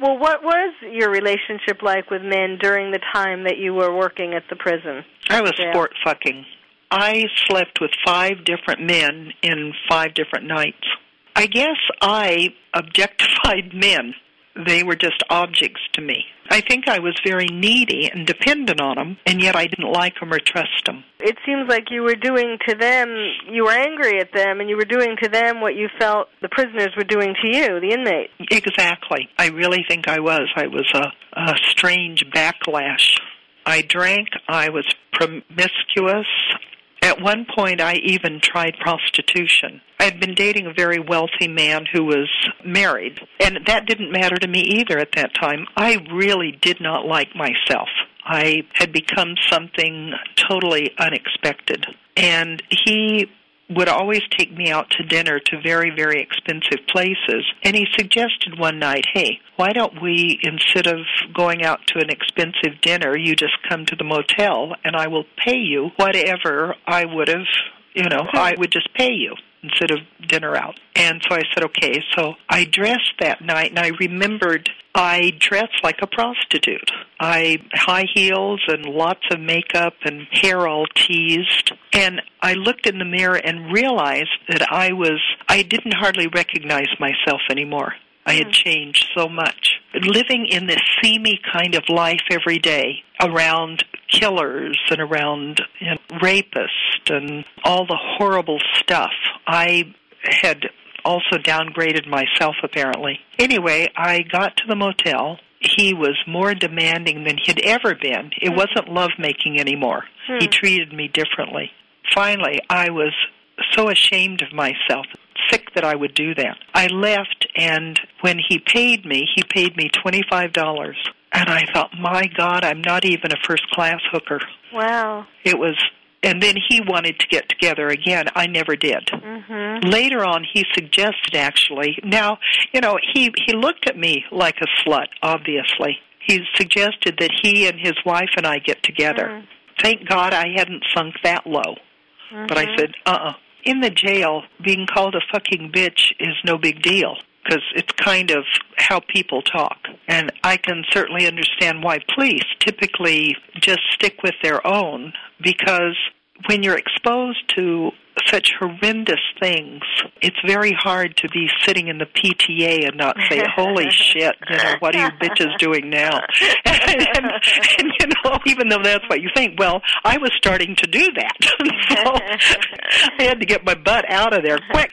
Well, what was your relationship like with men during the time that you were working at the prison? I was sport fucking. I slept with five different men in five different nights. I guess I objectified men. They were just objects to me. I think I was very needy and dependent on them, and yet I didn't like them or trust them. It seems like you were doing to them, you were angry at them, and you were doing to them what you felt the prisoners were doing to you, the inmate. Exactly. I really think I was. I was a, a strange backlash. I drank. I was promiscuous. At one point, I even tried prostitution. I had been dating a very wealthy man who was married, and that didn't matter to me either at that time. I really did not like myself. I had become something totally unexpected. And he would always take me out to dinner to very, very expensive places. And he suggested one night, hey, why don't we, instead of going out to an expensive dinner, you just come to the motel and I will pay you whatever I would have, you know, I would just pay you instead of dinner out. And so I said, okay. So I dressed that night and I remembered I dressed like a prostitute. I high heels and lots of makeup and hair all teased. And I looked in the mirror and realized that I was I didn't hardly recognize myself anymore. I had hmm. changed so much. Living in this seamy kind of life every day around killers and around you know, rapists and all the horrible stuff. I had also downgraded myself apparently. Anyway, I got to the motel. He was more demanding than he'd ever been. It hmm. wasn't lovemaking anymore. He hmm. treated me differently. Finally, I was so ashamed of myself, sick that I would do that. I left, and when he paid me, he paid me $25. And I thought, my God, I'm not even a first class hooker. Wow. It was, and then he wanted to get together again. I never did. Mm-hmm. Later on, he suggested actually. Now, you know, he he looked at me like a slut. Obviously, he suggested that he and his wife and I get together. Mhm. Thank God I hadn't sunk that low. But I said, uh-uh. In the jail, being called a fucking bitch is no big deal because it's kind of how people talk. And I can certainly understand why police typically just stick with their own because when you're exposed to such horrendous things, it's very hard to be sitting in the PTA and not say, "Holy shit!" You know, what are you bitches doing now? and, and you know, even though that's what you think, well, I was starting to do that, so I had to get my butt out of there quick.